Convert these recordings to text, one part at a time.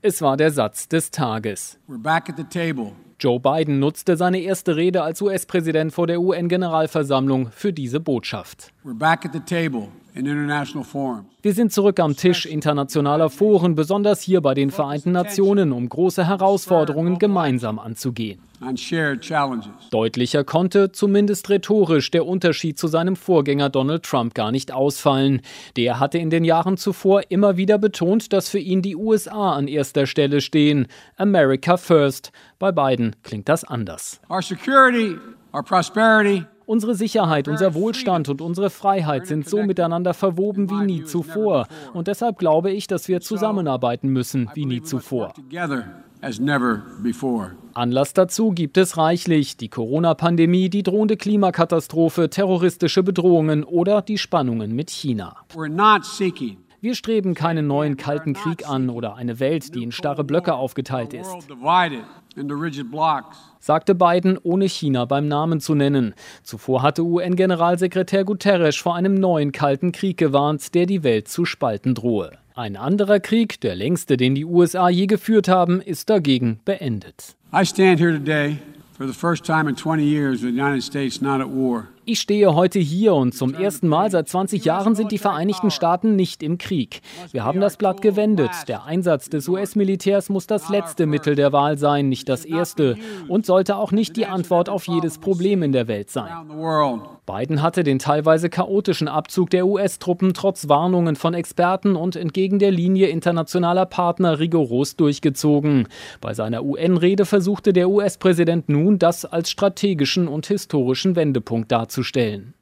Es war der Satz des Tages. Joe Biden nutzte seine erste Rede als US-Präsident vor der UN-Generalversammlung für diese Botschaft. Wir sind zurück am Tisch internationaler Foren, besonders hier bei den Vereinten Nationen, um große Herausforderungen gemeinsam anzugehen. Deutlicher konnte, zumindest rhetorisch, der Unterschied zu seinem Vorgänger Donald Trump gar nicht ausfallen. Der hatte in den Jahren zuvor immer wieder betont, dass für ihn die USA an erster Stelle stehen. America first. Bei Biden klingt das anders. Our security, our prosperity, Unsere Sicherheit, unser Wohlstand und unsere Freiheit sind so miteinander verwoben wie nie zuvor. Und deshalb glaube ich, dass wir zusammenarbeiten müssen wie nie zuvor. Anlass dazu gibt es reichlich. Die Corona-Pandemie, die drohende Klimakatastrophe, terroristische Bedrohungen oder die Spannungen mit China. Wir streben keinen neuen Kalten Krieg an oder eine Welt, die in starre Blöcke aufgeteilt ist sagte Biden, ohne China beim Namen zu nennen. Zuvor hatte UN-Generalsekretär Guterres vor einem neuen Kalten Krieg gewarnt, der die Welt zu spalten drohe. Ein anderer Krieg, der längste, den die USA je geführt haben, ist dagegen beendet. I stand here today for the first time in 20 years with the United States not at war. Ich stehe heute hier und zum ersten Mal seit 20 Jahren sind die Vereinigten Staaten nicht im Krieg. Wir haben das Blatt gewendet. Der Einsatz des US-Militärs muss das letzte Mittel der Wahl sein, nicht das erste. Und sollte auch nicht die Antwort auf jedes Problem in der Welt sein. Biden hatte den teilweise chaotischen Abzug der US-Truppen trotz Warnungen von Experten und entgegen der Linie internationaler Partner rigoros durchgezogen. Bei seiner UN-Rede versuchte der US-Präsident nun, das als strategischen und historischen Wendepunkt darzustellen darzustellen.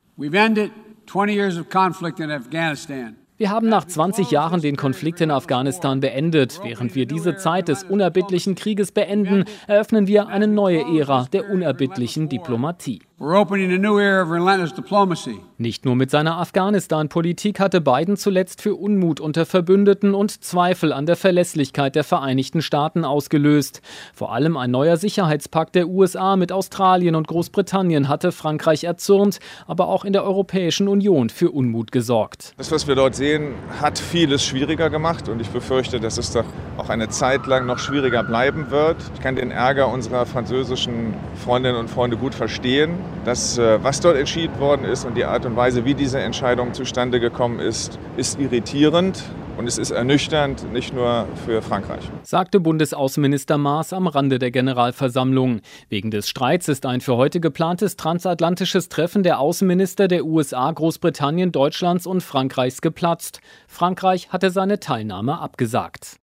Wir haben nach 20 Jahren den Konflikt in Afghanistan beendet. Während wir diese Zeit des unerbittlichen Krieges beenden, eröffnen wir eine neue Ära der unerbittlichen Diplomatie. Nicht nur mit seiner Afghanistan-Politik hatte Biden zuletzt für Unmut unter Verbündeten und Zweifel an der Verlässlichkeit der Vereinigten Staaten ausgelöst. Vor allem ein neuer Sicherheitspakt der USA mit Australien und Großbritannien hatte Frankreich erzürnt, aber auch in der Europäischen Union für Unmut gesorgt. Das, was wir dort sehen, hat vieles schwieriger gemacht und ich befürchte, dass es doch auch eine Zeit lang noch schwieriger bleiben wird. Ich kann den Ärger unserer französischen Freundinnen und Freunde gut verstehen. Das, äh, was dort entschieden worden ist und die Art und Weise, wie diese Entscheidung zustande gekommen ist, ist irritierend. Und es ist ernüchternd, nicht nur für Frankreich. Sagte Bundesaußenminister Maas am Rande der Generalversammlung. Wegen des Streits ist ein für heute geplantes transatlantisches Treffen der Außenminister der USA, Großbritannien, Deutschlands und Frankreichs geplatzt. Frankreich hatte seine Teilnahme abgesagt.